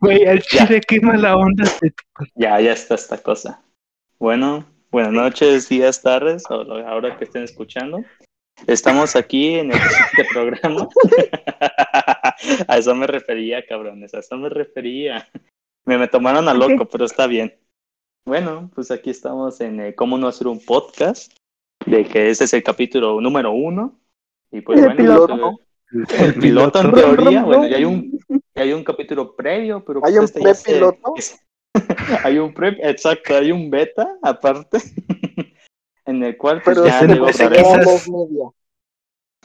Güey, al chile, qué mala onda. Ya, ya está esta cosa. Bueno, buenas noches, días, tardes, o ahora que estén escuchando. Estamos aquí en este programa. a eso me refería, cabrones, a eso me refería. Me, me tomaron a loco, pero está bien. Bueno, pues aquí estamos en eh, Cómo no hacer un podcast, de que este es el capítulo número uno. Y pues El bueno, piloto. El piloto en teoría, bueno, ya hay un, ya hay un capítulo previo, pero ¿Hay pues un este prepiloto? hay un pre, exacto, hay un beta aparte, en el cual pues Pero ya se media.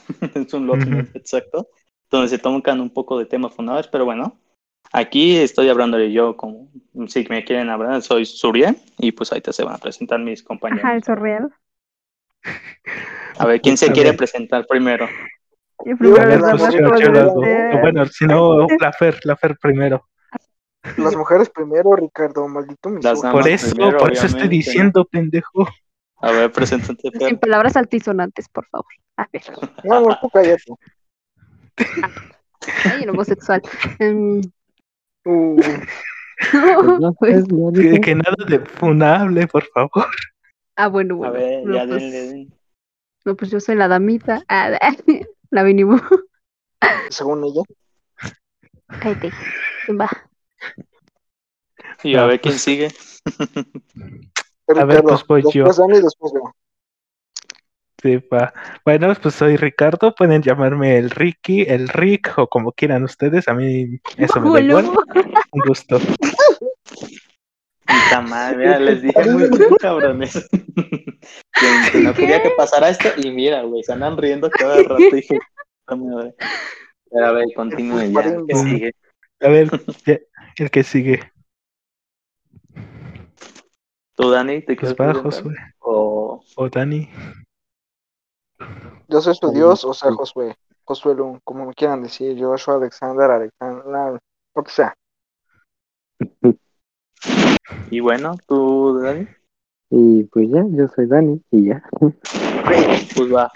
es un lot, exacto, donde se tocan un poco de temas fundados, pero bueno, aquí estoy hablando de yo, como si me quieren hablar, soy Suriel, y pues ahorita se van a presentar mis compañeros. Ajá, el surreal. A ver, ¿quién se quiere presentar primero? Y primero A las ver, las Bueno, si no, la Fer, la Fer primero. Las mujeres primero, Ricardo, maldito damas Por eso, primero, por eso estoy diciendo, pendejo. A ver, preséntate, Fer. Sin palabras altisonantes, por favor. A ver. No, amor, tú cállate. Ay, el homosexual. Uh, pues, Que, que nada de funable, por favor. ah, bueno, A bueno. ver, no, ya pues, denle, denle. no, pues yo soy la damita. Ah, la vinimos. según ella. Cállate. ¿Quién va? Y a ver quién pues- sigue. A ver, pues, voy yo. después yo. Bueno, pues soy Ricardo. Pueden llamarme el Ricky, el Rick o como quieran ustedes. A mí eso me da igual. Un gusto. Puta madre, mira, les dije muy bien, cabrones. Que, que no quería que pasara esto y mira, güey, se andan riendo cada rato. y Dije, puta madre. Pero a ver, continúe ya. ¿Qué Mm. sigue? A ver, ya, el que sigue. ¿Tú, Dani, te Pues quieres? Josué. O O Dani. Yo soy su dios, o sea. Josué. Josué Lun, como me quieran decir. Joshua, Alexander, Alexander, lo que sea. Y bueno, tú, Dani, Y pues ya, yo soy Dani y ya. pues va.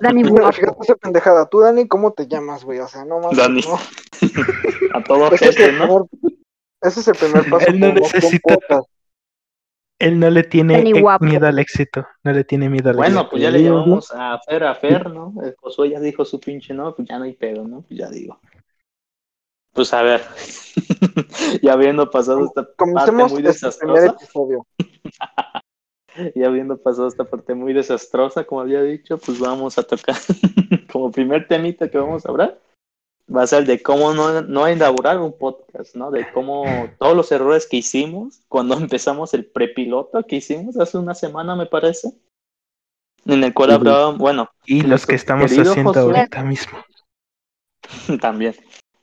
Dani Mira, guapo. fíjate esa pendejada. Tú, Dani, ¿cómo te llamas, güey? O sea, no mames. Dani. no. A todo Ese es, ¿no? primer, ese es el primer paso. Él no necesita-. Él no le tiene eh, miedo al éxito. No le tiene miedo al Bueno, éxito. pues ya le llevamos a Fer, a Fer, ¿no? El Josué ya dijo su pinche no, pues ya no hay pedo, ¿no? Pues ya digo. Pues a ver, ya habiendo pasado esta parte muy este desastrosa, episodio. ya habiendo pasado esta parte muy desastrosa, como había dicho, pues vamos a tocar como primer temita que vamos a hablar. Va a ser de cómo no, no elaborar un podcast, ¿no? De cómo todos los errores que hicimos cuando empezamos el prepiloto que hicimos hace una semana, me parece. En el cual hablaba, bueno, Y los que estamos haciendo Josué. ahorita mismo. también.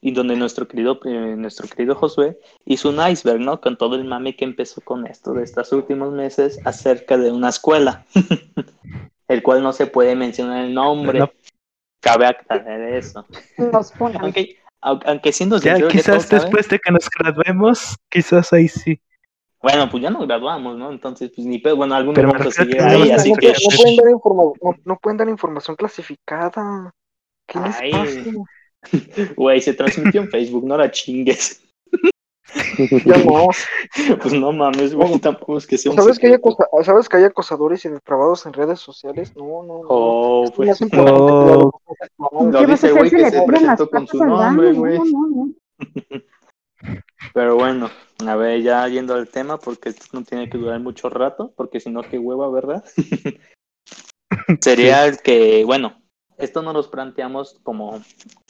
Y donde nuestro querido, eh, nuestro querido Josué hizo un iceberg, ¿no? Con todo el mame que empezó con esto de estos últimos meses acerca de una escuela, el cual no se puede mencionar el nombre. No. Cabe aclarar eso. Nos. Aunque, au- aunque siendo Ya quizás después de que nos graduemos, quizás ahí sí. bueno, pues ya nos graduamos, ¿no? Entonces, pues ni pedo. Bueno, algunos Pero vamos a seguir que ahí, así no, que. no pueden dar no, no pueden dar información clasificada. ¿Qué les Ay. pasa? Güey, se transmitió en Facebook, no la chingues. Ya no. Pues no mames, güey, tampoco es que sea un ¿Sabes que, hay acosa- ¿Sabes que hay acosadores y depravados en redes sociales? No, no. no. Oh, Es pues. Oh. educación sexual. Lo ¿Qué vas a dice güey Se que le se presentó con patas su al nombre, güey. No, no, no. Pero bueno, a ver, ya yendo al tema, porque esto no tiene que durar mucho rato, porque si no, qué hueva, ¿verdad? Sería el que, bueno, esto nos los planteamos como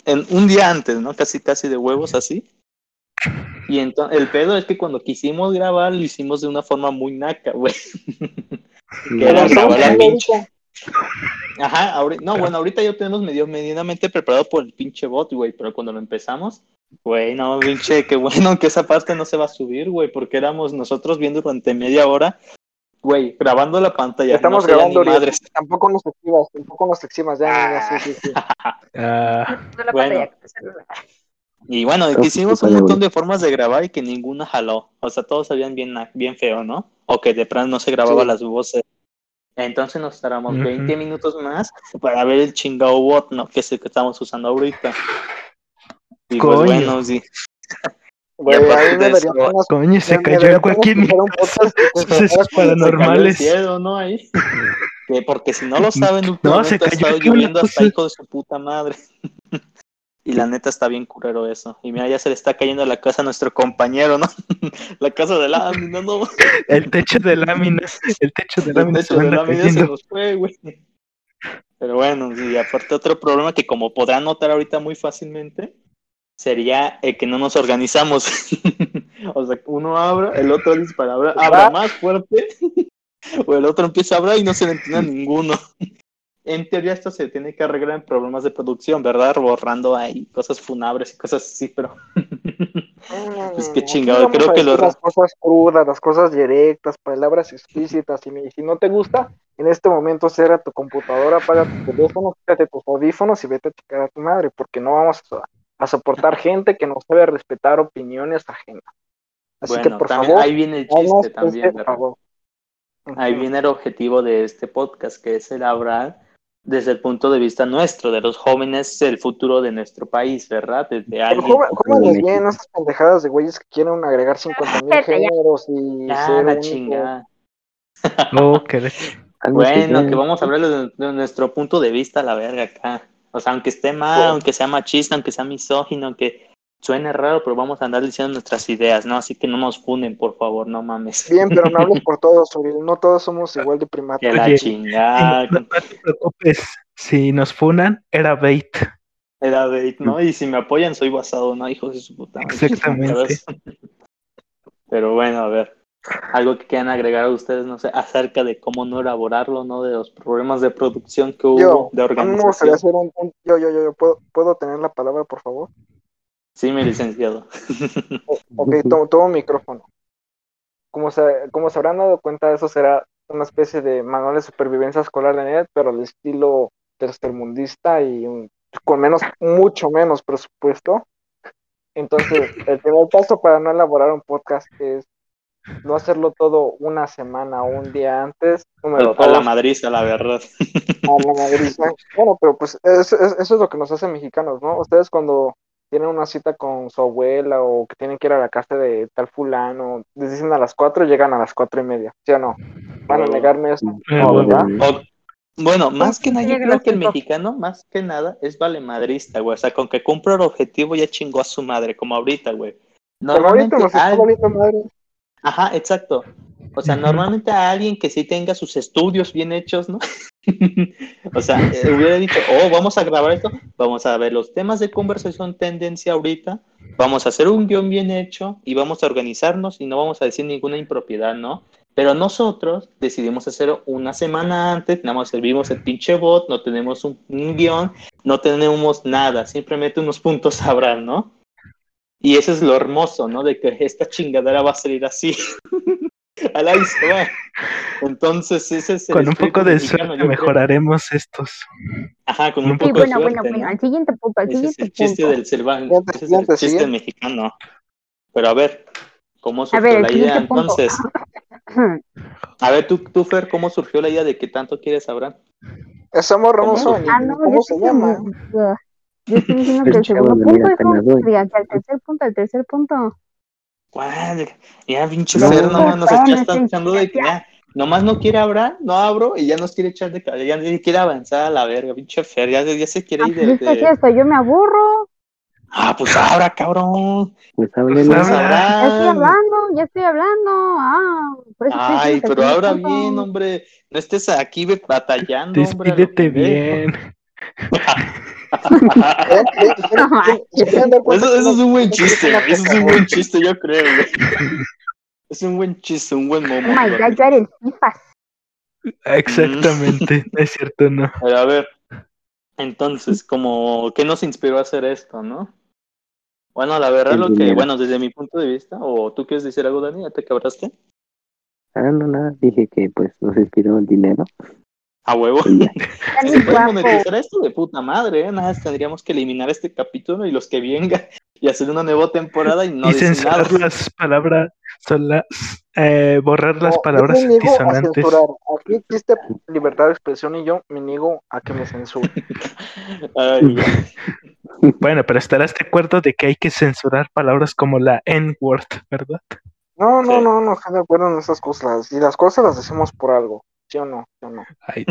en un día antes, ¿no? Casi, casi de huevos así. Y entonces, el pedo es que cuando quisimos grabar, lo hicimos de una forma muy naca, güey. Pero grabar la ¿sabes qué, pinche. Ajá, ahorita, no, bueno, ahorita ya tenemos medio medianamente preparado por el pinche bot, güey, pero cuando lo empezamos, güey, no, pinche, qué bueno que esa parte no se va a subir, güey, porque éramos nosotros viendo durante media hora, güey, grabando la pantalla. Estamos no grabando madres. Tampoco nos exhibas, tampoco nos exhibas. Ya, ya, ya, sí, sí, sí. Ah, Bueno. Y bueno, hicimos un montón de formas de grabar y que ninguna jaló. O sea, todos sabían bien, bien feo, ¿no? O que de plano no se grababa Sí. las voces. Entonces nos tardamos Ujú. 20 minutos más para ver el chingado bot, ¿no? Que es el que estamos usando ahorita. Y pues bueno, sí. Güey, a a me eso- pena- Coño, se me cayó daría algo pena aquí en mi escuchar un casa. podcast que Esos se- es Se cayó el paranormales. cielo, ¿no? Ahí. Que porque si no lo saben, últimamente se ha cayó lloviendo hasta cosa. hijo de su puta madre. Y la neta está bien curero eso. Y mira, ya se le está cayendo la casa a nuestro compañero, ¿no? La casa de lámina, no. El techo de láminas. El techo de El láminas se techo de anda lámina se nos fue, güey. Pero bueno, y aparte otro problema que como podrán notar ahorita muy fácilmente, sería el que no nos organizamos. o sea, uno abra, el otro dispara, abra, abra más fuerte, o el otro empieza a hablar y no se le entiende a ninguno. En teoría esto se tiene que arreglar en problemas de producción, ¿verdad? Borrando ahí cosas funables y cosas así, pero Pues qué Mm, chingado, aquí creo a que lo- Las cosas crudas, las cosas directas, palabras explícitas. Y me- si no te gusta, en este momento cierra tu computadora, apaga tu teléfono, quítate tus audífonos y vete a checar a tu madre, porque no vamos a, a soportar gente que no sabe respetar opiniones ajenas. Así bueno, que por también, favor, ahí viene el chiste también, este ¿verdad? favor. Ahí viene el objetivo de este podcast, que es el hablar desde el punto de vista nuestro, de los jóvenes, el futuro de nuestro país, ¿verdad? Desde Pero alguien. jóvenes bien, esas pendejadas de güeyes que quieren agregar 50 mil Vete ya. géneros y Ya, ser la chingada. Le- Algo Bueno, que vamos a hablar de, de nuestro punto de vista, la verga, acá. O sea, aunque esté mal, Oh. aunque sea machista, aunque sea misógino, aunque suene raro, pero vamos a andar diciendo nuestras ideas, ¿no? Así que no nos funen, por favor, no mames. Bien, pero no hables por todos, Uriel. No todos somos igual de primatas. Que la Oye, chingada. No, no te preocupes. Si nos funan, era bait. Era bait, ¿no? Y si me apoyan, soy basado, ¿no? Hijos de su puta madre. Exactamente. Pero bueno, a ver. Algo que quieran agregar a ustedes, no sé, acerca de cómo no elaborarlo, ¿no? De los problemas de producción que hubo, Yo, de a mí me gustaría organización. hacer un, un- yo, yo, yo, yo, ¿puedo, ¿puedo tener la palabra, por favor? Sí, mi licenciado. Ok, tomo, tomo micrófono. Como se, como se habrán dado cuenta, eso será una especie de manual de supervivencia escolar de net, pero al estilo tercermundista y un- con menos, mucho menos presupuesto. Entonces, el primer paso para no elaborar un podcast es no hacerlo todo una semana o un día antes. Número A la dos, madriza, la verdad. a la madriza. Bueno, pero pues eso, eso- eso es lo que nos hace mexicanos, ¿no? Ustedes cuando tienen una cita con su abuela o que tienen que ir a la casa de tal fulano, les dicen a las cuatro y llegan a las cuatro y media, ¿sí o no? Van a negarme eso. Eh, No. ¿verdad? O- bueno, más que nada, yo creo que el mexicano, más que nada, es valemadrista, güey. O sea, con que cumpla el objetivo ya chingó a su madre, como ahorita, güey. Pero ahorita Normalmente, nos está al- valiendo madre. Ajá, exacto. O sea, normalmente a alguien que sí tenga sus estudios bien hechos, ¿no? o sea, eh, hubiera dicho, oh, vamos a grabar esto, vamos a ver los temas de conversación tendencia ahorita, vamos a hacer un guion bien hecho y vamos a organizarnos y no vamos a decir ninguna impropiedad, ¿no? Pero nosotros decidimos hacerlo una semana antes, nada más servimos el pinche bot, no tenemos un, un guion, no tenemos nada, simplemente unos puntos habrán, ¿no? Y eso es lo hermoso, ¿no? De que esta chingadera va a salir así. Al se va. Entonces, ese es el Con un poco de suerte creo. mejoraremos estos. Ajá, con un Sí, poco de suerte. bueno, bueno. ¿no? Al siguiente punto, al Ese es siguiente el chiste punto. del Ese es el siguiente, chiste siguiente. mexicano. Pero a ver, ¿cómo A surgió ver, la idea? punto. Entonces, a ver, tú, tú, Fer, ¿cómo surgió la idea de que tanto quieres saber? Esa morra no Ah, no, cómo se llama. Yo estoy diciendo que El segundo punto. Penador. Digan que al tercer punto, al tercer punto. ¿Cuál? Ya, pinche No, Fer, nomás nos no, echa- no, está echando de que ya, nomás no quiere hablar, no abro y ya nos quiere echar de cabeza, ya ni quiere avanzar a la verga, pinche Fer, ya, ya se quiere Ah, ir pues de, es que de- es esto, yo me aburro. Ah, pues abra, cabrón. Pues Pues. Ya estoy hablando, ya estoy hablando. Ah, por eso Ay, pero habla bien, hombre. No estés aquí batallando, hombre. Despídete bien. ¿Eh? ¿Eh? ¿Se- se- se pueden dar cuenta Eso, es un buen chiste. Eso es un buen chiste, yo creo, güey. Es un buen chiste, un buen Oh momo. my god, yo era el FIFAs. Exactamente. No es cierto, no. Pero a ver, entonces, como, ¿qué nos inspiró a hacer esto, no? Bueno, la verdad, lo que, bueno, desde mi punto de vista, o tú quieres decir algo, Dani, ¿ya te cabraste? Ah, no, nada. Dije que pues nos inspiró el dinero. A huevo. Si puede monetizar esto de puta madre, ¿eh? Nada más tendríamos que eliminar este capítulo y los que vengan y hacer una nueva temporada y no y decir nada. las palabras, son las, eh, borrar las No, palabras yo me niego antisonantes. Aquí existe libertad de expresión y yo me niego a que me censuren. Bueno, pero estarás de acuerdo de que hay que censurar palabras como la N-word, ¿verdad? No, no, Sí. no, no estoy de acuerdo en esas cosas. Y las cosas las decimos por algo. ¿Sí o no? ¿Sí o no? Ay,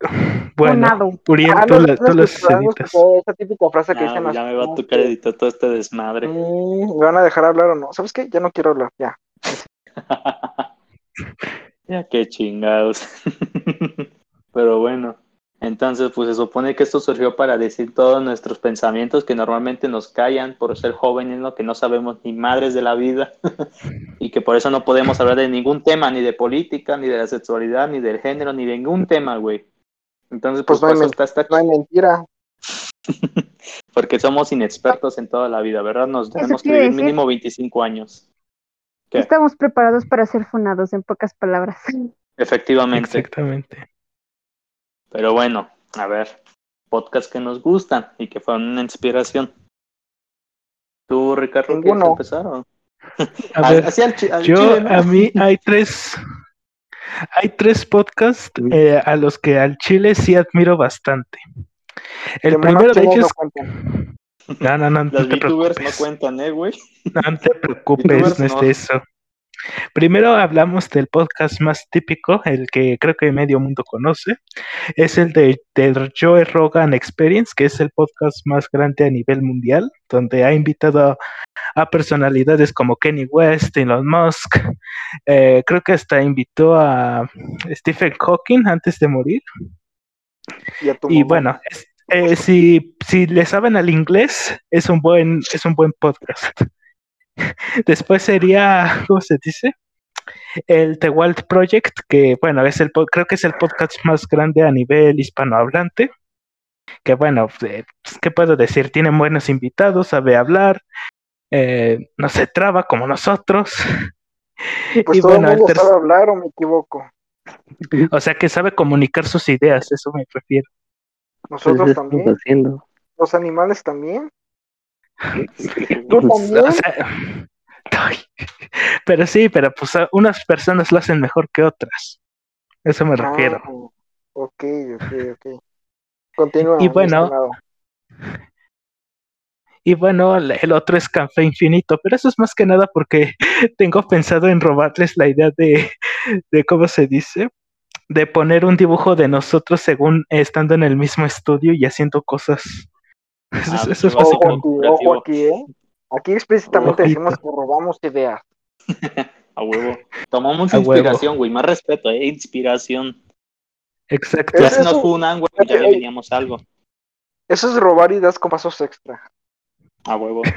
bueno. Uriel, Ah, tú, la- tú las editas. esa típica frase que Ah, dicen ya me va a tocar editar todo este desmadre. "Mm, ¿Me van a dejar hablar o no? ¿Sabes qué? Ya no quiero hablar, ya. ya qué chingados. Pero bueno, entonces pues se supone que esto surgió para decir todos nuestros pensamientos que normalmente nos callan por ser jóvenes, ¿no? Que no sabemos ni madres de la vida y que por eso no podemos hablar de ningún tema, ni de política, ni de la sexualidad, ni del género, ni de ningún tema, güey. Entonces pues, Pues no hay está esta No hay mentira. porque somos inexpertos en toda la vida, ¿verdad? Nos tenemos que vivir mínimo 25 años. ¿Qué? Estamos preparados para ser funados, en pocas palabras. Efectivamente. Exactamente. Pero bueno, a ver, podcasts que nos gustan y que fueron una inspiración. ¿Tú, Ricardo, quieres empezar? o? A ver, así al chi- al yo, chile, ¿no? a mí hay tres, hay tres podcasts eh, a los que al Chile sí admiro bastante. El Que primero de ellos, no no, no, no, no Las te VTubers no cuentan, ¿eh, güey? No te preocupes, no es no. de eso. Primero hablamos del podcast más típico, el que creo que medio mundo conoce. Es el de del Joe Rogan Experience, que es el podcast más grande a nivel mundial, donde ha invitado a, personalidades como Kenny West, Elon Musk. eh, creo que hasta invitó a Stephen Hawking antes de morir. Y, a Y bueno, es- eh, si, si le saben al inglés, es un buen, es un buen podcast. Después sería, ¿cómo se dice? El The Wild Project, que bueno, es el creo que es el podcast más grande a nivel hispanohablante. Que bueno, eh, pues, ¿qué puedo decir? Tienen buenos invitados, sabe hablar, eh, no se traba como nosotros. Pues y todo bueno, el mundo sabe hablar o me equivoco. o sea que sabe comunicar sus ideas, eso me refiero. Pues Nosotros estamos también. haciendo. Los animales también. Pues, Tú también. O sea, ay, pero sí, pero pues unas personas lo hacen mejor que otras. Eso me refiero. Ah, ok, ok, ok. Continúa. Y bueno. Y bueno, el el otro es Café Infinito, pero eso es más que nada porque tengo pensado en robarles la idea de, de ¿cómo se dice? De poner un dibujo de nosotros según estando en el mismo estudio y haciendo cosas. Eso, es- Ah, eso es Ojo aquí, ojo aquí, ¿eh? Aquí explícitamente Ojito. decimos que robamos ideas. A huevo. Tomamos A huevo. inspiración, güey. Más respeto, ¿eh? Inspiración. Exacto. Ya si nos eso. funan, güey, ya Ey. veníamos algo. Eso es robar ideas con pasos extra. A huevo.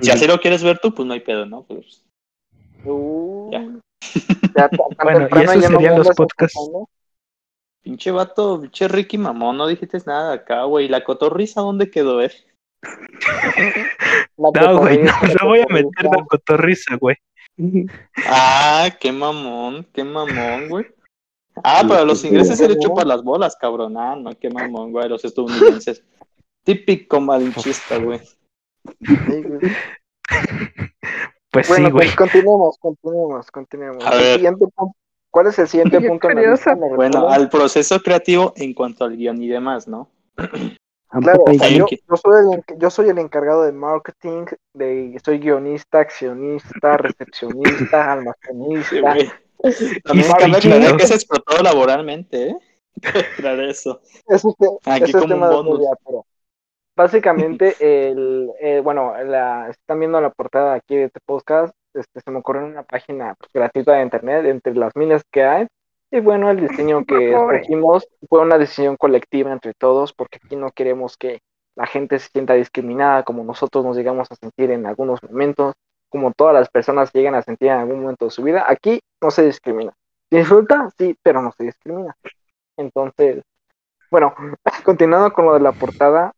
Si así lo quieres ver tú, pues no hay pedo, ¿no? Pues, Uh, Ya. ya tan- Bueno, y esos ya serían los podcasts. Pinche vato, pinche Ricky mamón, no dijiste nada acá, güey. La cotorriza, ¿dónde quedó, eh? No, güey, no, no voy a meter la cotorriza, güey. Ah, qué mamón, qué mamón, güey. Ah, pero a los ingleses se les chupan las bolas, cabrón. Ah, no, qué mamón, güey, los estadounidenses. Típico malinchista, güey. Sí, güey. Pues Bueno, sí, güey. pues continuemos, continuemos, continuemos. A El ver. siguiente punto- ¿Cuál es el siguiente Qué punto Bueno, al proceso creativo en cuanto al guion y demás, ¿no? Claro, Tampoco hay o sea, Ahí yo, soy el, yo soy el encargado de marketing, de, soy guionista, accionista, recepcionista, almacenista. También cabe que se explotó laboralmente, ¿eh? Aclarar eso. Eso es, Aquí eso es como tema un bonus. pero básicamente, el, eh, bueno, la, están viendo la portada aquí de este podcast, este, se me ocurrió una página pues, gratuita de internet, entre las miles que hay, y bueno, el diseño que escogimos fue una decisión colectiva entre todos, porque aquí no queremos que la gente se sienta discriminada como nosotros nos llegamos a sentir en algunos momentos, como todas las personas llegan a sentir en algún momento de su vida, aquí no se discrimina. ¿Se disfruta? Sí, pero no se discrimina. Entonces, bueno, continuando con lo de la portada,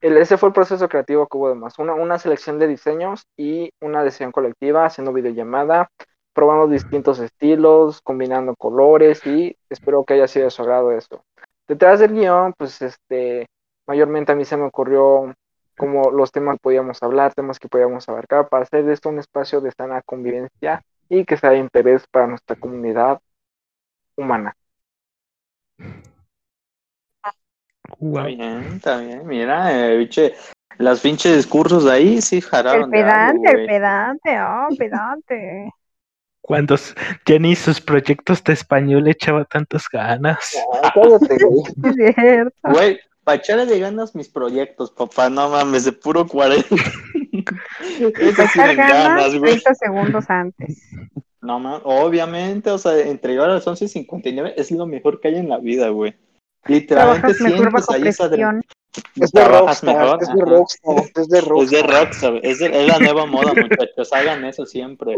el, ese fue el proceso creativo que hubo de más. Una, una selección de diseños y una decisión colectiva, haciendo videollamada, probando distintos estilos, combinando colores y espero que haya sido de su agrado esto. Detrás del guion, pues este, mayormente a mí se me ocurrió como los temas que podíamos hablar, temas que podíamos abarcar, para hacer de esto un espacio de sana convivencia y que sea de interés para nuestra comunidad humana. Está Guau. bien, está bien. Mira, eh, pinche, las pinches discursos de ahí sí El jalaron de algo, pedante, el pedante, oh, pedante. Cuando ni sus proyectos de español le echaba tantas ganas. Ay, cállate, güey. Cierto. Güey, para echarle de ganas mis proyectos, papá, no mames, de puro 40. Eso Para sí echar ganas ganas, güey. 30 segundos antes. No mames, obviamente, o sea, entregar a las 11.59 es lo mejor que hay en la vida, güey. Literalmente sientes ahí esa adre- presión. Es de Rockstar, mejor. es de. Rockstar, es de Es de Rockstar. Es, de- es la nueva moda, muchachos. Hagan eso siempre.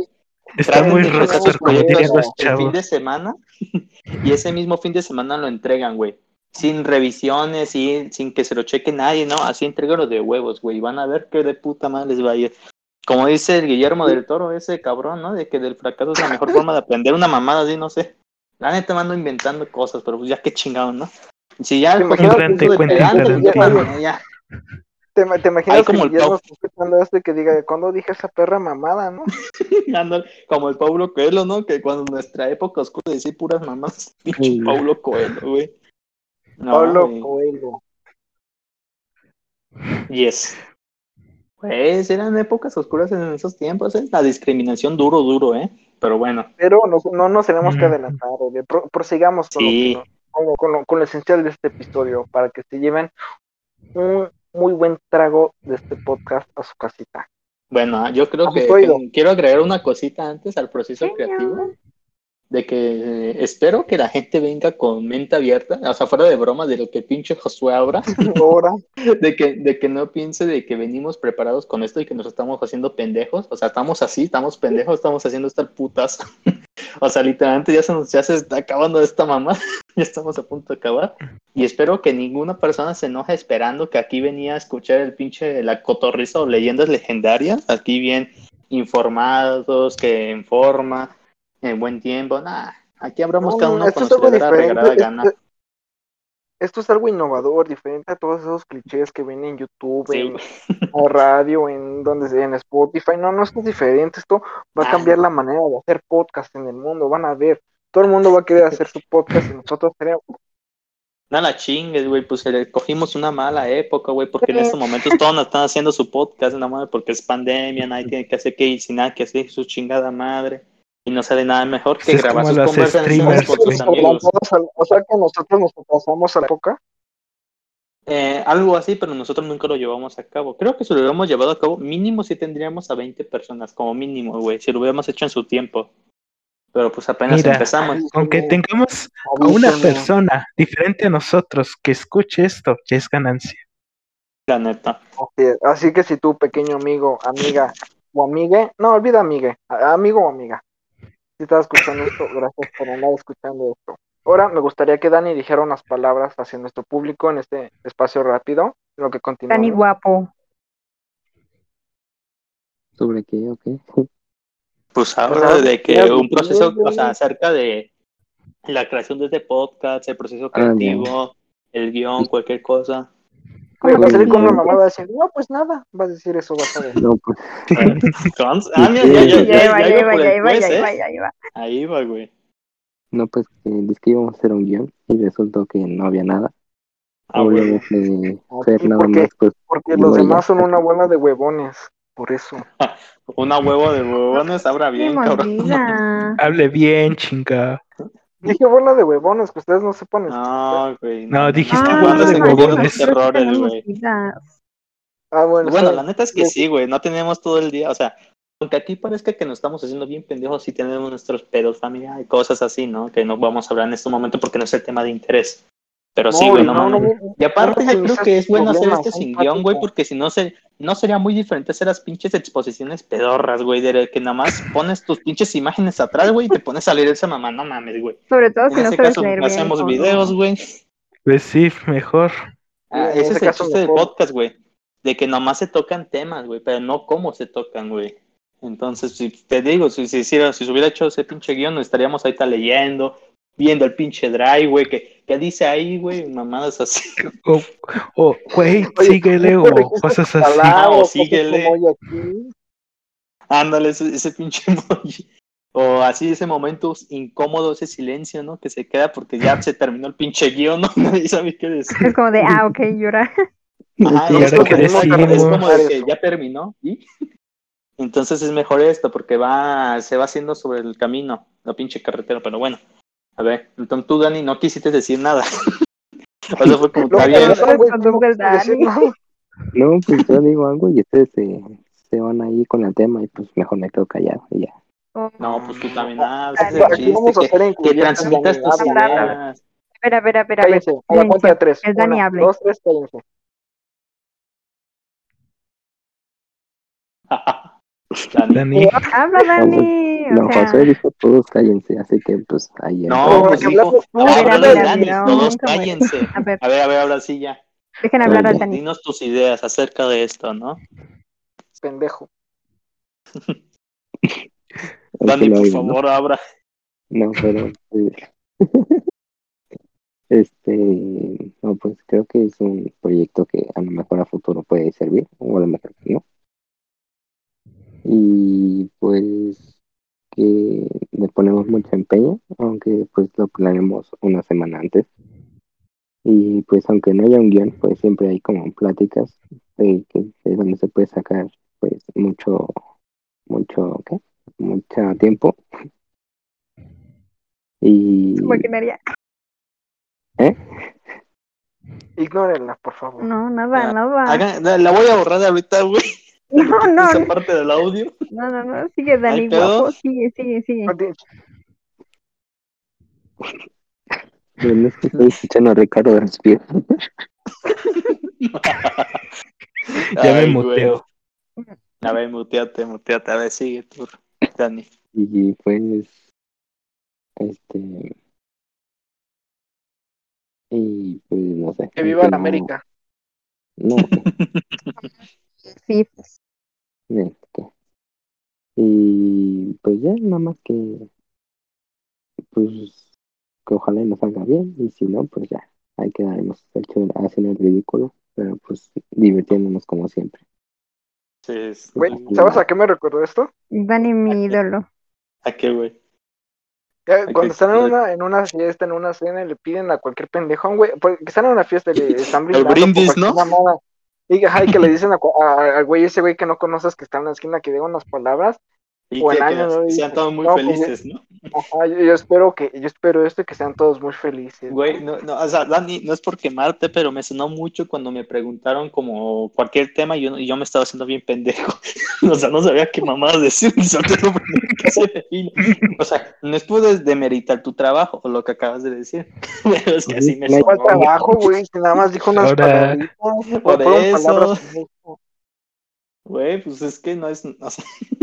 Está muy rockstar, sus como proyectos dirían los el fin chavos. de semana y ese mismo fin de semana lo entregan, güey. Sin revisiones, sin, sin que se lo cheque nadie, ¿no? Así entregalo de huevos, güey. Van a ver que de puta madre les va a ir. Como dice el Guillermo del Toro, ese cabrón, ¿no? De que del fracaso es la mejor forma de aprender una mamada así, no sé. La neta me ando inventando cosas, pero pues ya qué chingado, ¿no? Si ya ¿Te el imaginas concepto Quentin de pedante, Tarantino? ya, bueno, ya. ¿Te, te imaginas Ay, como que el Guillermo Pau. está escuchando esto y que diga, ¿cuándo dije esa perra mamada, no? Como el Paulo Coelho, ¿no? Que cuando en nuestra época oscura decía puras mamás, pinche Sí. Paulo Coelho, güey. No, Pablo güey. Coelho. Yes. Pues eran épocas oscuras en esos tiempos, ¿eh? La discriminación duro, duro, ¿eh? Pero bueno, Pero no, no nos tenemos que adelantar, oye. Pro- prosigamos con, Sí. lo, que- con, lo, con lo- con lo esencial de este episodio para que se lleven un muy buen trago de este podcast a su casita. bueno, yo creo que, quiero agregar una cosita antes al proceso Señor. creativo. De que eh, espero que la gente venga con mente abierta, o sea, fuera de broma de lo que pinche Josué abra, Ahora, de que, de que no piense de que venimos preparados con esto y que nos estamos haciendo pendejos. O sea, estamos así, estamos pendejos, estamos haciendo estas putas. o sea, literalmente ya se nos ya se está acabando esta mamá. ya estamos a punto de acabar. Y espero que ninguna persona se enoje esperando que aquí venía a escuchar el pinche la cotorriza o leyendas legendarias. Aquí bien informados, que en forma, en buen tiempo. Nah, aquí hablamos No, cada no, uno le dé la regalada diferente, gana. Esto es algo innovador, diferente a todos esos clichés que ven en YouTube, Sí, en, en radio, en donde sea, en Spotify. No, no, esto es diferente. Esto va a cambiar la manera de hacer podcast en el mundo. Van a ver. Todo el mundo va a querer hacer su podcast y nosotros tenemos. No la chingues, güey, pues eh, cogimos una mala época, güey, porque en estos momentos todos nos están haciendo su podcast, nada más porque es pandemia, nadie tiene que hacer que sin nada que hacer su chingada madre. Y no sale nada mejor que es grabar sus conversaciones con sus güey. amigos. O sea que nosotros nos pasamos a la época. Eh, algo así, pero nosotros nunca lo llevamos a cabo. Creo que si lo hubiéramos llevado a cabo, mínimo sí tendríamos a 20 personas, como mínimo, güey, si lo hubiéramos hecho en su tiempo. Pero pues apenas Mira, empezamos. Aunque tengamos a una persona diferente a nosotros que escuche esto, ya es ganancia. La neta. Así es. Así que si tú, pequeño amigo, amiga o amigue, no olvida amigue, amigo o amiga, si estás escuchando esto, gracias por andar escuchando esto. Ahora me gustaría que Dani dijera unas palabras hacia nuestro público en este espacio rápido, lo que Tan y continuamos. guapo. ¿Sobre qué? ¿O qué? Pues habla Claro, de que un proceso, o sea, acerca de la creación de este podcast, el proceso Ah, creativo, el guion, cualquier cosa. Güey, va a salir con una Sí. mamá va a decir, no, pues nada, va a decir eso, vas a ver. No, pues Cons- Ah, mira, ya, ya, Ya ya, iba, ya ya iba ya iba, ya ¿eh? iba, ya iba. Ahí va, güey. no, pues que es que íbamos a hacer un guion y resultó que no había nada. Ah, güey. Fer sí, nada porque- más, pues Porque los ya. demás son una bola de huevones, por eso. Una huevo de huevones, abra bien, cabrón. Hable bien, chinga. Dije bola de huevones, que ustedes no sepan. No, güey. No, dijiste no, bola no de huevones. errores, güey. Ah, bueno, Bueno, la neta es que sí, güey. No tenemos todo el día, o sea, aunque aquí parezca que nos estamos haciendo bien pendejos, sí tenemos nuestros pedos familiares y cosas así, ¿no? Que no vamos a hablar en este momento porque no es el tema de interés. Pero sí, güey, no. Y aparte, no yo creo que es bueno hacer este son sin guion, güey, porque si no, se, no sería muy diferente hacer las pinches exposiciones pedorras, güey, de que nada más pones tus pinches imágenes atrás, güey, y te pones a leer esa mamá, no mames, güey. Sobre todo si En no ese sabes caso, leer hacemos videos, güey. Pues sí, mejor. Ah, ese es el chiste del podcast, güey. De que nomás se tocan temas, güey, pero no cómo se tocan, güey. Entonces, si te digo, si, si, hiciera- si se hubiera hecho ese pinche guion, estaríamos ahorita leyendo, viendo el pinche drive, güey, que, que dice ahí, güey, mamadas así. O, o, güey, Oye, síguele o cosas así. Ah, o síguele. Ándale, ese, ese pinche emoji. O así ese momento incómodo, ese silencio, ¿no? Que se queda porque ya se terminó el pinche guion, ¿no? Nadie sabe qué decir. Es como de, ah, ok, llora. ¿Y es, como, es de que ya terminó y entonces es mejor esto porque va se va haciendo sobre el camino, la pinche carretera, pero bueno. A ver, entonces tú Dani no quisiste decir nada. o sea, fue como No, está bien. no, nada. Pues yo digo algo y ustedes se, se van ahí con el tema y pues mejor me quedo callado y ya. Oh, No, pues tú también ah, Dani. ese es el Aquí vamos a chiste, ser que, que transmitas tus ideas. Espera, espera, espera. a ver. Cállense, a la cuenta de tres. Es Dani, Una, hable. dos, tres, cállense. Dani. Dani. Habla, Dani. No, O sea, José dijo todos cállense, así que pues ahí No, pues dijo, no, Dani, mira, todos cállense. a ver, A ver, a ver, ahora sí ya. dejen hablar a Dani. Dinos tus ideas acerca de esto, ¿no? Pendejo. Dani, por oigan, ¿no? favor, abra. No, pero eh, este, no, pues creo que es un proyecto que a lo mejor a futuro puede servir, o a lo mejor no. Y pues que le ponemos mucho empeño, aunque pues lo planeamos una semana antes. Y pues aunque no haya un guion, pues siempre hay como pláticas de, que, de donde se puede sacar pues mucho, mucho, ¿qué? Mucho tiempo. Y Su maquinaria. Ignórenla, por favor. No, nada, Ya. nada. Hagan- la voy a borrar de ahorita, güey. No, no, Esa no, parte del audio. no, no, no. Sigue, Dani, guapo. Sigue, sigue, sigue. Bueno, es que estoy escuchando a Ricardo Raspier. Ya me Ay, muteo. güey. A ver, muteate, muteate. A ver, sigue tú, Dani. Y pues, este, y pues no sé. Que viva la no- América. No, Sí, bien, ¿qué? Y pues ya, nada más que, pues, que ojalá y nos salga bien, y si no, pues ya, ahí quedaremos hecho, haciendo el ridículo, pero pues divirtiéndonos como siempre. Sí, es- Güey, ¿sabes a qué me recordó esto? Dani, mi ídolo. ¿A qué, güey? Cuando están en una, en una fiesta, en una cena, y le piden a cualquier pendejo, güey, porque están en una fiesta y le están El brindando. brindis, ¿no? mamada. Y, ajá, que le dicen al güey, ese güey que no conoces que está en la esquina, que diga unas palabras. Y que, en que año nuevo sean todos muy no, pues, felices, ¿no? Ajá, yo, yo espero que, yo espero esto y que sean todos muy felices. Güey, no, no, o sea, Dani, no es por quemarte, pero me sonó mucho cuando me preguntaron como cualquier tema y yo, y yo me estaba haciendo bien pendejo. o sea, no sabía qué mamadas decir, ni solté lo primero que se me vino. O sea, no es puedes demeritar tu trabajo o lo que acabas de decir, pero es que así me No hay- ¿Cuál sonó. trabajo, güey? Si nada más dijo unas Ahora- palabritas. Por eso. palabras- Güey, pues es que no es... o sea,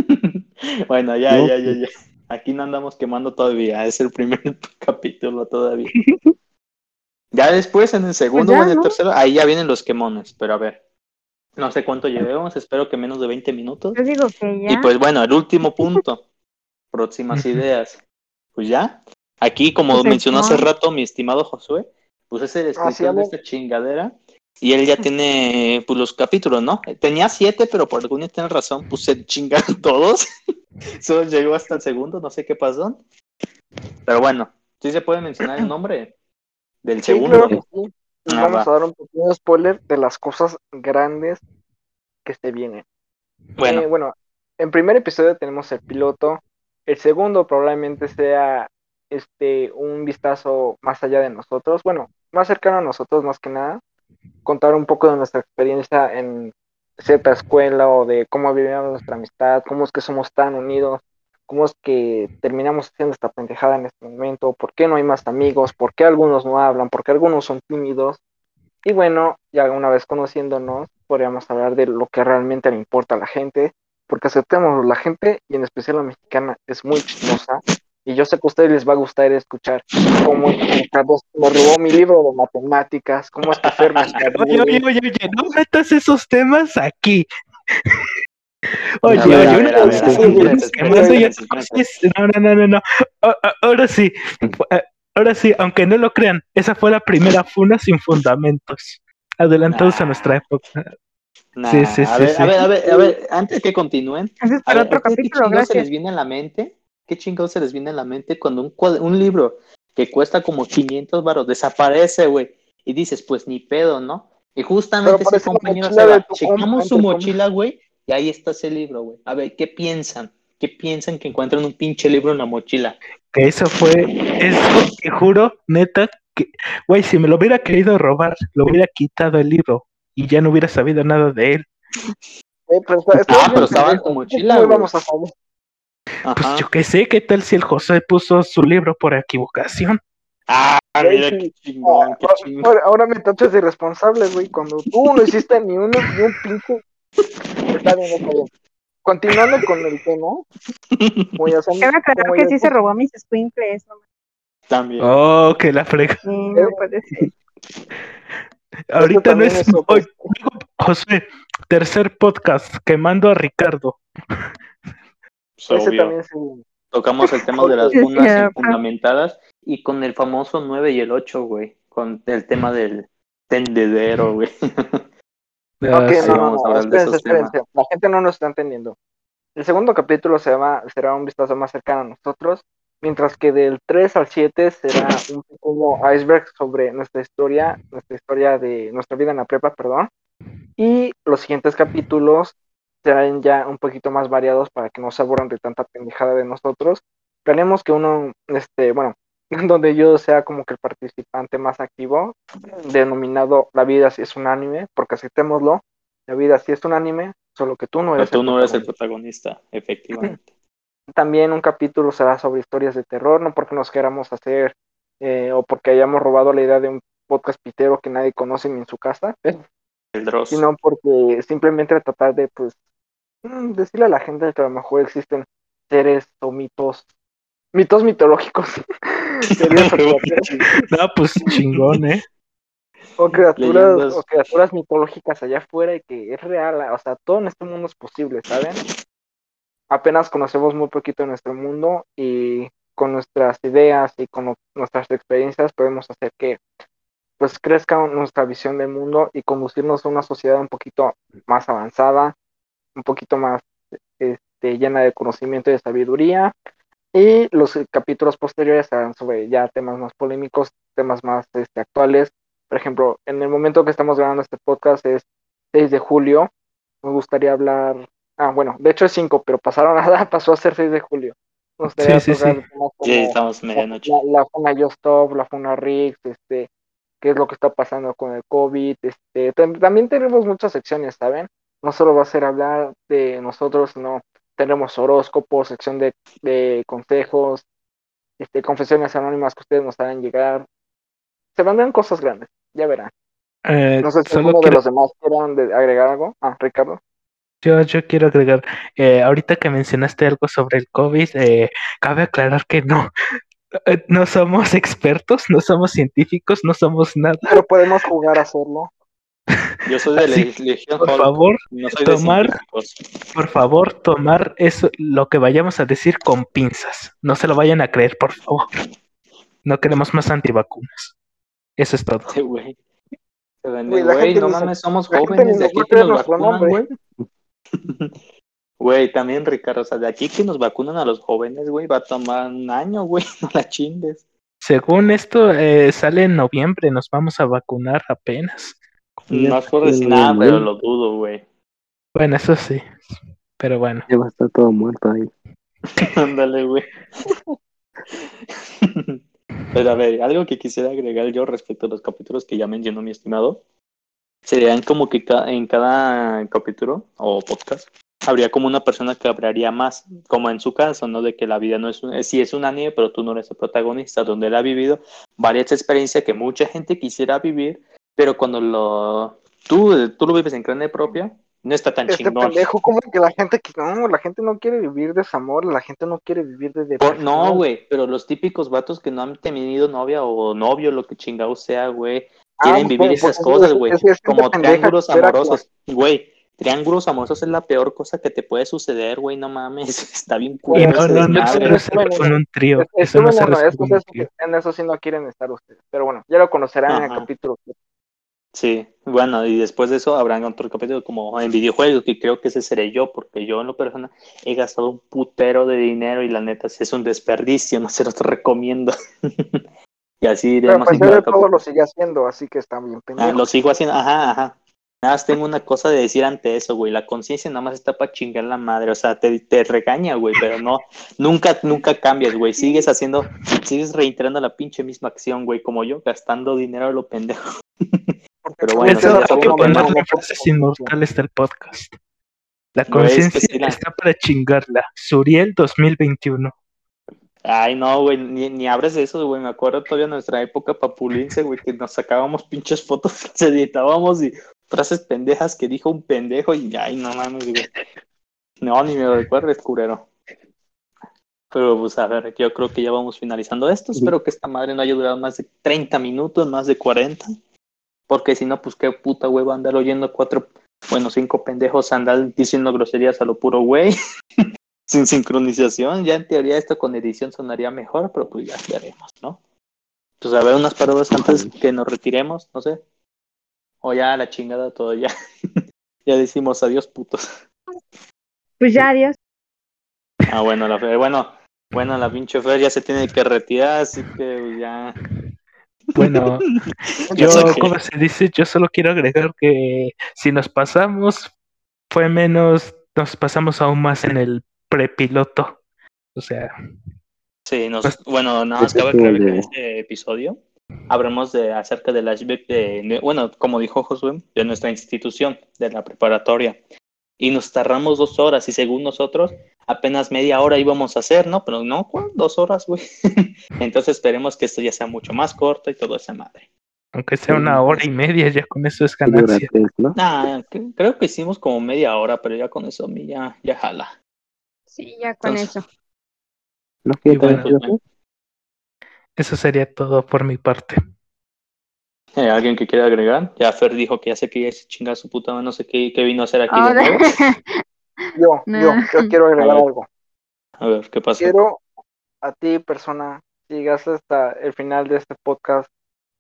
bueno, ya, No, ya, ya, ya. Aquí no andamos quemando todavía, es el primer capítulo todavía. Ya después, en el segundo Pues ya, o en el ¿no? tercero, ahí ya vienen los quemones, pero a ver. No sé cuánto llevemos, espero que menos de 20 minutos. Yo digo que ya. Y pues bueno, el último punto. Próximas ideas. Pues ya. Aquí, como Pues, mencionó hace rato mi estimado Josué, pues es el de esta chingadera. Y él ya tiene pues los capítulos, ¿no? Tenía siete, pero por alguna tiene razón, pues se chingaron todos. Solo llegó hasta el segundo, no sé qué pasó. Pero bueno, sí se puede mencionar el nombre del Sí, segundo. claro sí. Ah, vamos va. a dar un pequeño spoiler de las cosas grandes que se vienen. Bueno, Eh, bueno, en primer episodio tenemos el piloto. El segundo probablemente sea este un vistazo más allá de nosotros. Bueno, más cercano a nosotros más que nada. Contar un poco de nuestra experiencia en cierta escuela o de cómo vivíamos nuestra amistad, cómo es que somos tan unidos, cómo es que terminamos haciendo esta pendejada en este momento, por qué no hay más amigos, por qué algunos no hablan, por qué algunos son tímidos. Y bueno, ya una vez conociéndonos, podríamos hablar de lo que realmente le importa a la gente, porque aceptemos, la gente, y en especial la mexicana, es muy chismosa, y yo sé que a ustedes les va a gustar escuchar cómo Carlos me robó mi libro de matemáticas, cómo es que Fer me Oye, oye, oye, oye, no metas esos temas aquí. Oye, oye, una No, no, no, no, no. Ahora sí, eh, ahora sí, aunque no lo crean, esa fue la primera funa sin fundamentos. Adelantados a nuestra época. Nah, Sí, sí, a sí, ver, sí. a ver, a ver, a ver, antes que continúen, ver, otro ¿qué capítulo, se les viene a la mente ¿Qué chingados se les viene a la mente cuando un, libro que cuesta como 500 baros desaparece, güey? Y dices, pues ni pedo, ¿no? Y justamente ese compañero se va. Checamos su mochila, güey, y ahí está ese libro, güey. A ver, ¿qué piensan? ¿Qué piensan que encuentran un pinche libro en la mochila? Que eso fue, eso te juro, neta, que, güey, si me lo hubiera querido robar, lo hubiera quitado el libro y ya no hubiera sabido nada de él. Eh, pero está Ah, pero estaba en tu mochila, ¿Cómo güey. vamos a saber? Ajá. Pues yo qué sé, ¿qué tal si el José puso su libro por equivocación? Ah, mira qué chingón, qué Ah, chingón. ahora, ahora me tachas de irresponsable, güey, cuando tú no hiciste ni uno ni un pinche. Está bien, está bien. Continuando con el tema, voy a hacer. Aclarar que sí se robó mis squinkles. No, También. Oh, que la frega. Sí, no puede ser. Ahorita no es. es otro. Oye, José, tercer podcast, quemando a Ricardo. Ese obvio. también se- Tocamos el tema de las cierto. fundamentadas y con el famoso 9 y el 8, güey. Con el tema del tendedero, güey. Ah, Ok, sí. no, no, espérense, espérense. La gente no nos está entendiendo. El segundo capítulo se llama, será un vistazo más cercano a nosotros, mientras que del 3 al 7 será un pequeño iceberg sobre nuestra historia, nuestra historia de nuestra vida en la prepa, perdón. Y los siguientes capítulos serán ya un poquito más variados para que no se aburran de tanta pendejada de nosotros. Planeamos que uno, este, bueno, donde yo sea como que el participante más activo, denominado La vida sí es un anime, porque aceptémoslo, la vida sí es un anime, solo que tú no Pero eres tú no eres el protagonista. protagonista, efectivamente. También un capítulo será sobre historias de terror, no porque nos queramos hacer eh, o porque hayamos robado la idea de un podcast pitero que nadie conoce ni en su casa, El Dross. sino porque simplemente tratar de, pues, mm, decirle a la gente que a lo mejor existen seres o mitos, mitos mitológicos, No, pues chingón, ¿eh? o criaturas, Leyendas. o criaturas mitológicas allá afuera y que es real, o sea, todo en este mundo es posible, ¿saben? Apenas conocemos muy poquito de nuestro mundo y con nuestras ideas y con nuestras experiencias podemos hacer que pues crezca nuestra visión del mundo y conducirnos a una sociedad un poquito más avanzada, un poquito más este, llena de conocimiento y de sabiduría. Y los capítulos posteriores serán sobre ya temas más polémicos, temas más este, actuales. Por ejemplo, en el momento que estamos grabando este podcast es 6 de julio. Me gustaría hablar. Ah, bueno, de hecho es 5, pero pasaron nada, pasó a ser 6 de julio. Me gustaría Sí, sí, sí. Sí, estamos medianoche. la, la funa Just Stop, la funa Riggs, este, qué es lo que está pasando con el COVID, este, tam- también tenemos muchas secciones, ¿saben? No solo va a ser hablar de nosotros, sino tenemos horóscopos, sección de, de consejos, este, confesiones anónimas que ustedes nos hagan llegar. Se vendrán cosas grandes, ya verán. Eh, No sé si alguno de los demás quieran de- agregar algo. Ah, Ricardo. Yo, yo quiero agregar, eh, ahorita que mencionaste algo sobre el COVID, eh, cabe aclarar que no, no somos expertos, no somos científicos, no somos nada. Pero podemos jugar a hacerlo. Yo soy de Así Le- Legión Por Hulk, favor, no soy de tomar- por favor, tomar eso, lo que vayamos a decir con pinzas. No se lo vayan a creer, por favor. No queremos más antivacunas. Eso es todo. Sí, güey. Güey, la Güey, gente no mames, somos jóvenes. De aquí que nos vacunan, güey. Güey, también, Ricardo, o sea, de aquí que nos vacunan a los jóvenes, güey, va a tomar un año, güey, no la chingues. Según esto, eh, sale en noviembre, nos vamos a vacunar apenas. No es por decir nada, pero lo dudo, güey. Bueno, eso sí. Pero bueno, Ya va a estar todo muerto ahí. Ándale, güey. Pero a ver, algo que quisiera agregar yo respecto a los capítulos que ya mencionó mi estimado, serían como que ca- en cada capítulo o podcast habría como una persona que hablaría más, como en su caso, ¿no? De que la vida no es un, sí es un anime, pero tú no eres el protagonista, donde él ha vivido varias experiencias que mucha gente quisiera vivir, pero cuando lo tú, tú lo vives en carne propia, no está tan Este chingón. pendejo, como que la gente que no, la gente no quiere vivir desamor, la gente no quiere vivir de depresión. no, güey, pero los típicos vatos que no han tenido novia o novio, lo que chingado sea, güey, Ah, quieren pues, vivir pues, esas pues, cosas, güey, es- es gente como triángulos amorosos, güey. Triángulos amorosos es la peor cosa que te puede suceder, güey, no mames, está bien y culero no, no, no con un trío. Es- Eso no se en eso sí no quieren estar ustedes. Pero bueno, ya lo conocerán en el Ajá. capítulo. Sí, bueno, y después de eso habrán otro capítulo como en videojuegos, que creo que ese seré yo, porque yo en lo personal he gastado un putero de dinero y la neta sí es un desperdicio, no se los recomiendo. y así Pero iremos pues él cada todo lo sigue haciendo, así que está bien Ah, pendejo. lo sigo haciendo, ajá, ajá. Nada más tengo una cosa de decir ante eso, güey. La conciencia nada más está para chingar la madre. O sea, te, te regaña, güey, pero no, nunca, nunca cambias, güey. Sigues haciendo, sigues reiterando la pinche misma acción, güey, como yo, gastando dinero a lo pendejo. Pero bueno, Eso hay sabemos que ponerle mama frases porque- inmortales del podcast. La es que conciencia sí la- está para chingarla. Suriel 2021. Ay, no, güey, ni, ni abres eso, güey. Me acuerdo todavía de nuestra época papulince, güey, que nos sacábamos pinches fotos, las editábamos y frases pendejas que dijo un pendejo y ay, no mames, güey. No, ni me lo recuerdes, curero. Pero, pues, a ver, yo creo que ya vamos finalizando esto. Espero que esta madre no haya durado más de 30 minutos, más de 40. Porque si no, pues qué puta hueva andar oyendo cuatro, bueno, cinco pendejos andar diciendo groserías a lo puro güey. Sin sincronización. Ya en teoría esto con edición sonaría mejor, pero pues ya veremos, ¿no? Pues a ver, unas palabras antes que nos retiremos, no sé. O ya a la chingada todo, ya. ya decimos adiós, putos. Pues ya, adiós. Ah, bueno, la Fer, bueno, bueno, la pinche Fer ya se tiene que retirar, así que pues, ya. Bueno, yo, como se dice, yo solo quiero agregar que si nos pasamos, fue menos, nos pasamos aún más en el prepiloto. O sea, Sí, nos, Pues- bueno, nada más cabe aclarar que en este episodio hablamos de acerca del flashback de, de- bueno, como dijo Josué, de nuestra institución, de la preparatoria. Y nos tardamos dos horas y según nosotros apenas media hora íbamos a hacer, ¿no? Pero no, ¿cuál? Dos horas, güey. Entonces esperemos que esto ya sea mucho más corto y todo esa madre. aunque sea una hora y media, ya con eso es ganancia. ¿no? Nah, creo que hicimos como media hora, pero ya con eso a mí ya, ya jala. Sí, ya con Entonces- eso. Eso sería todo por mi parte. Eh, ¿Alguien que quiera agregar? Ya Fer dijo que ya sé que ya se chinga su puta no sé qué, qué vino a hacer aquí de nuevo. Yo, No. yo, yo quiero agregar A algo. A ver, ¿qué pasó? Quiero a ti, persona, si llegas hasta el final de este podcast,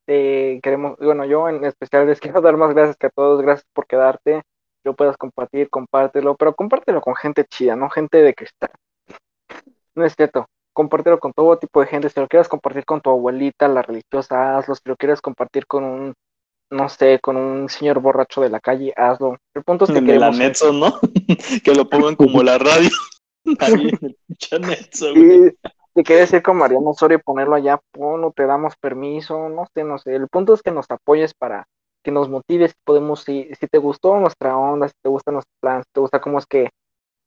te queremos, bueno, yo en especial les quiero dar más gracias que a todos, gracias por quedarte, lo puedas compartir, compártelo, pero compártelo con gente chida, no gente de cristal. No es cierto, compártelo con todo tipo de gente, si lo quieres compartir con tu abuelita, la religiosa, hazlo, si lo quieres compartir con un, no sé, con un señor borracho de la calle, hazlo. El punto es que En el queremos... anexo, ¿no? que lo pongan como la radio. Ahí en el pinche anexo, güey. Sí, si quieres ir con Mariano Osorio y ponerlo allá, ponlo, te damos permiso, no sé, no sé. El punto es que nos apoyes para que nos motives, podemos, si, si te gustó nuestra onda, si te gusta nuestro plan, si te gusta cómo es que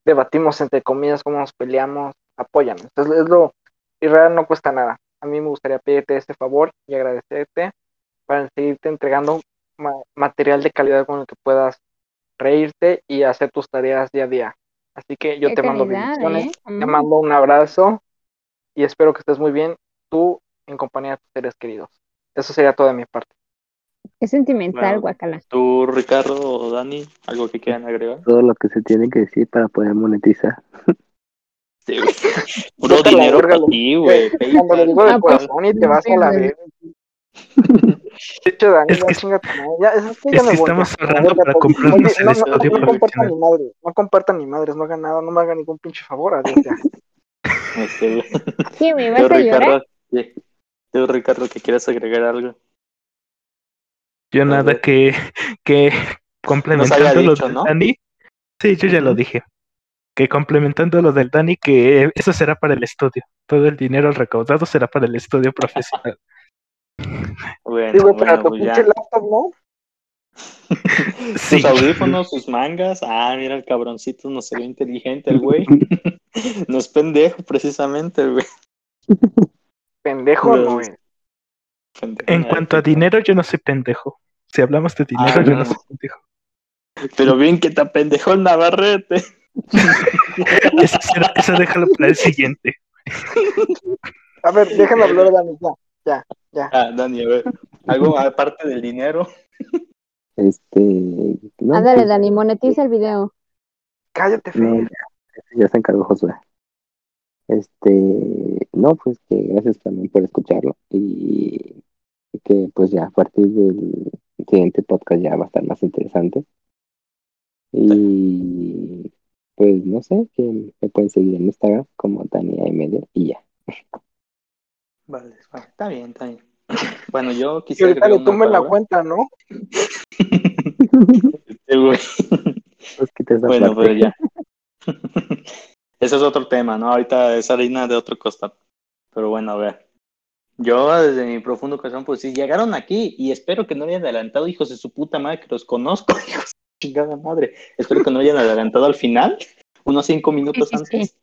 debatimos entre comillas, cómo nos peleamos, apóyanos. Entonces, es lo, y real no cuesta nada. A mí me gustaría pedirte este favor y agradecerte para seguirte entregando ma- material de calidad con el que puedas reírte y hacer tus tareas día a día. Así que yo qué te mando bendiciones. ¿eh? Te mando un abrazo y espero que estés muy bien, tú en compañía de tus seres queridos. Eso sería todo de mi parte. Qué sentimental, Bueno. guacala. ¿Tú, Ricardo o Dani, algo que quieran agregar? Todo lo que se tiene que decir para poder monetizar. Sí, güey. Puro dinero para ti, güey. Cuando lo digo de Ah, pues, corazón y te vas a la verga. De hecho, Dani, Es ya que- chinga tu madre. Ya, es que es ya me que voy, estamos ahorrando para comprarnos Oye, el no, no, compartan ni madre, no compartan ni madres, no hagan nada, no me hagan ningún pinche favor, adiós ya. Güey. ¿Qué, me vas a llorar? Ricardo, Ricardo, que quieras agregar algo. Yo nada que, que complementando lo dicho, del ¿no? Dani. Sí, yo ya lo dije. Que complementando lo del Dani, que eso será para el estudio. Todo el dinero recaudado será para el estudio profesional. Bueno, güey, para bueno, tu pues ya. laptop, ¿no? Sí. Sus audífonos, sus mangas. Ah, mira, el cabroncito no se ve inteligente, el güey. no es pendejo, precisamente, el güey. Pendejo no es. Pendejo, En no, cuanto a dinero, yo no soy pendejo. Si hablamos de dinero, Ah, yo no no. soy pendejo. Pero bien que te pendejó el Navarrete. Eso, será- eso déjalo para el siguiente. A ver, déjame hablar, Dani, ya. Ah, Dani, a ver. Algo aparte del dinero. Este. No, Ándale, pues, Dani, monetiza el video. Cállate, no, Fer. ya, ya se encargó Josué. Este. No, pues que gracias también por escucharlo. Y que pues ya a partir del el siguiente podcast ya va a estar más interesante. Y pues no sé, que me pueden seguir en Instagram como Tania Media y ya. Vale, vale, está bien, está bien. Bueno, yo Y quisiera le una tomen la cuenta, ¿no? Este güey. Pues Bueno, parte. pero ya. Ese es otro tema, ¿no? Ahorita es harina de otro costado. Pero bueno, a ver. Yo, desde mi profundo corazón, pues si llegaron aquí y espero que no hayan adelantado, hijos de su puta madre, que los conozco, hijos de su chingada madre. Espero que no hayan adelantado al final, unos cinco minutos sí, sí. antes.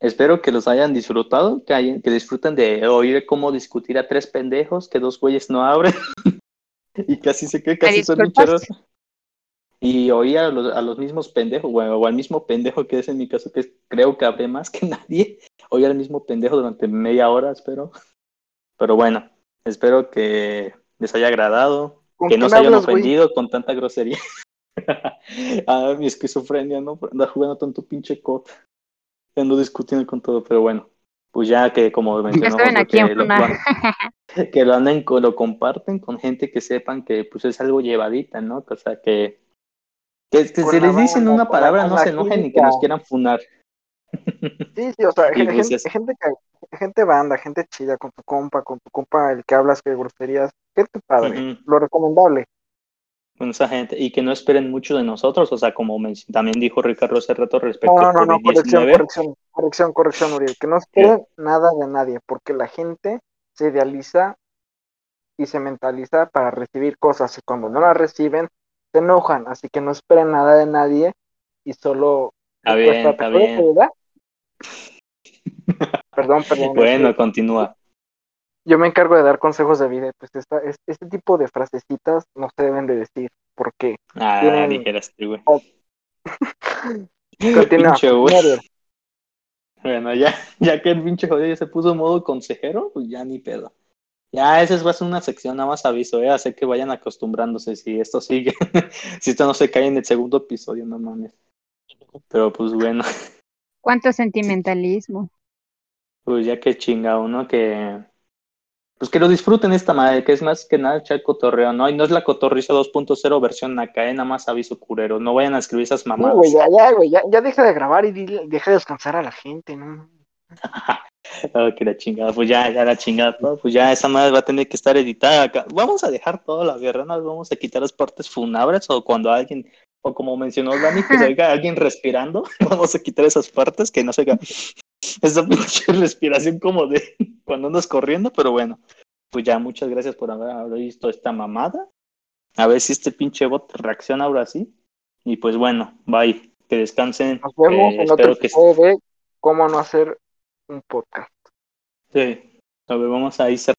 Espero que los hayan disfrutado, que, hayan- que disfruten de oír cómo discutir a tres pendejos, que dos güeyes no abren. y casi se que casi son disculpas? Y oí a los, a los mismos pendejos, o, o al mismo pendejo que es en mi caso, que es- creo que hablé más que nadie. Oí al mismo pendejo durante media hora, espero. Pero bueno, espero que les haya agradado, ¿Con que no se hayan güey? ofendido con tanta grosería. ah, mi esquizofrenia, ¿no? Por andar jugando tanto pinche cot. Ando discutiendo con todo, pero bueno. Pues ya que como mencionamos, que lo, que lo anden, lo comparten con gente que sepan que pues es algo llevadita, ¿no? O sea, que, que, que la les dicen una palabra no se enojen ni que nos quieran funar. Sí, sí, o sea, gente, gente, gente banda, gente chida, con tu compa, con tu compa, el que hablas que groserías, gente padre, Ujú. lo recomendable. con esa gente y que no esperen mucho de nosotros, o sea, como también dijo Ricardo hace rato respecto No, no, no, no, corrección, COVID-19. corrección, corrección, corrección, Uriel, que no esperen nada de nadie, porque la gente se idealiza y se mentaliza para recibir cosas, y cuando no las reciben, se enojan, así que no esperen nada de nadie y solo... Está Pues, bien, ¿te está bien. Perdón, perdón. Bueno, este, continúa. yo me encargo de dar consejos de vida, pues esta, es- este tipo de frasecitas no se deben de decir, porque Ah, tienen- dijeras tú, güey. continúa. Bueno, ya, ya que el pinche jodido se puso en modo consejero, pues ya ni pedo. Ya, esa va a ser una sección, nada más aviso, eh, hacer que vayan acostumbrándose si esto sigue, si esto no se cae en el segundo episodio, no mames. Pero pues bueno, Cuánto sentimentalismo. pues ya que chingado, ¿no? Que pues que lo disfruten esta madre, que es más que nada echar cotorreo, ¿no? Y no es la cotorriza 2.0 versión acá, eh, nada más aviso curero, no vayan a escribir esas mamadas. güey, ya, ya, güey, ya, ya deja de grabar y deja de descansar a la gente, ¿no? Que la chingada, pues ya, ya la chingada, todo, pues ya esa madre va a tener que estar editada acá. Vamos a dejar toda la guerra, ¿no? vamos a quitar las partes funabres o cuando alguien, o como mencionó Dani, que se oiga alguien respirando, vamos a quitar esas partes, que no se oiga esa respiración como de cuando andas corriendo, pero bueno, pues ya muchas gracias por haber, visto esta mamada. A ver si este pinche bot reacciona ahora sí. Y pues bueno, bye. Que descansen. Nos vemos Eh, en otro espero que episodio de cómo no hacer un podcast. sí. A ver, vamos a ir cerrando.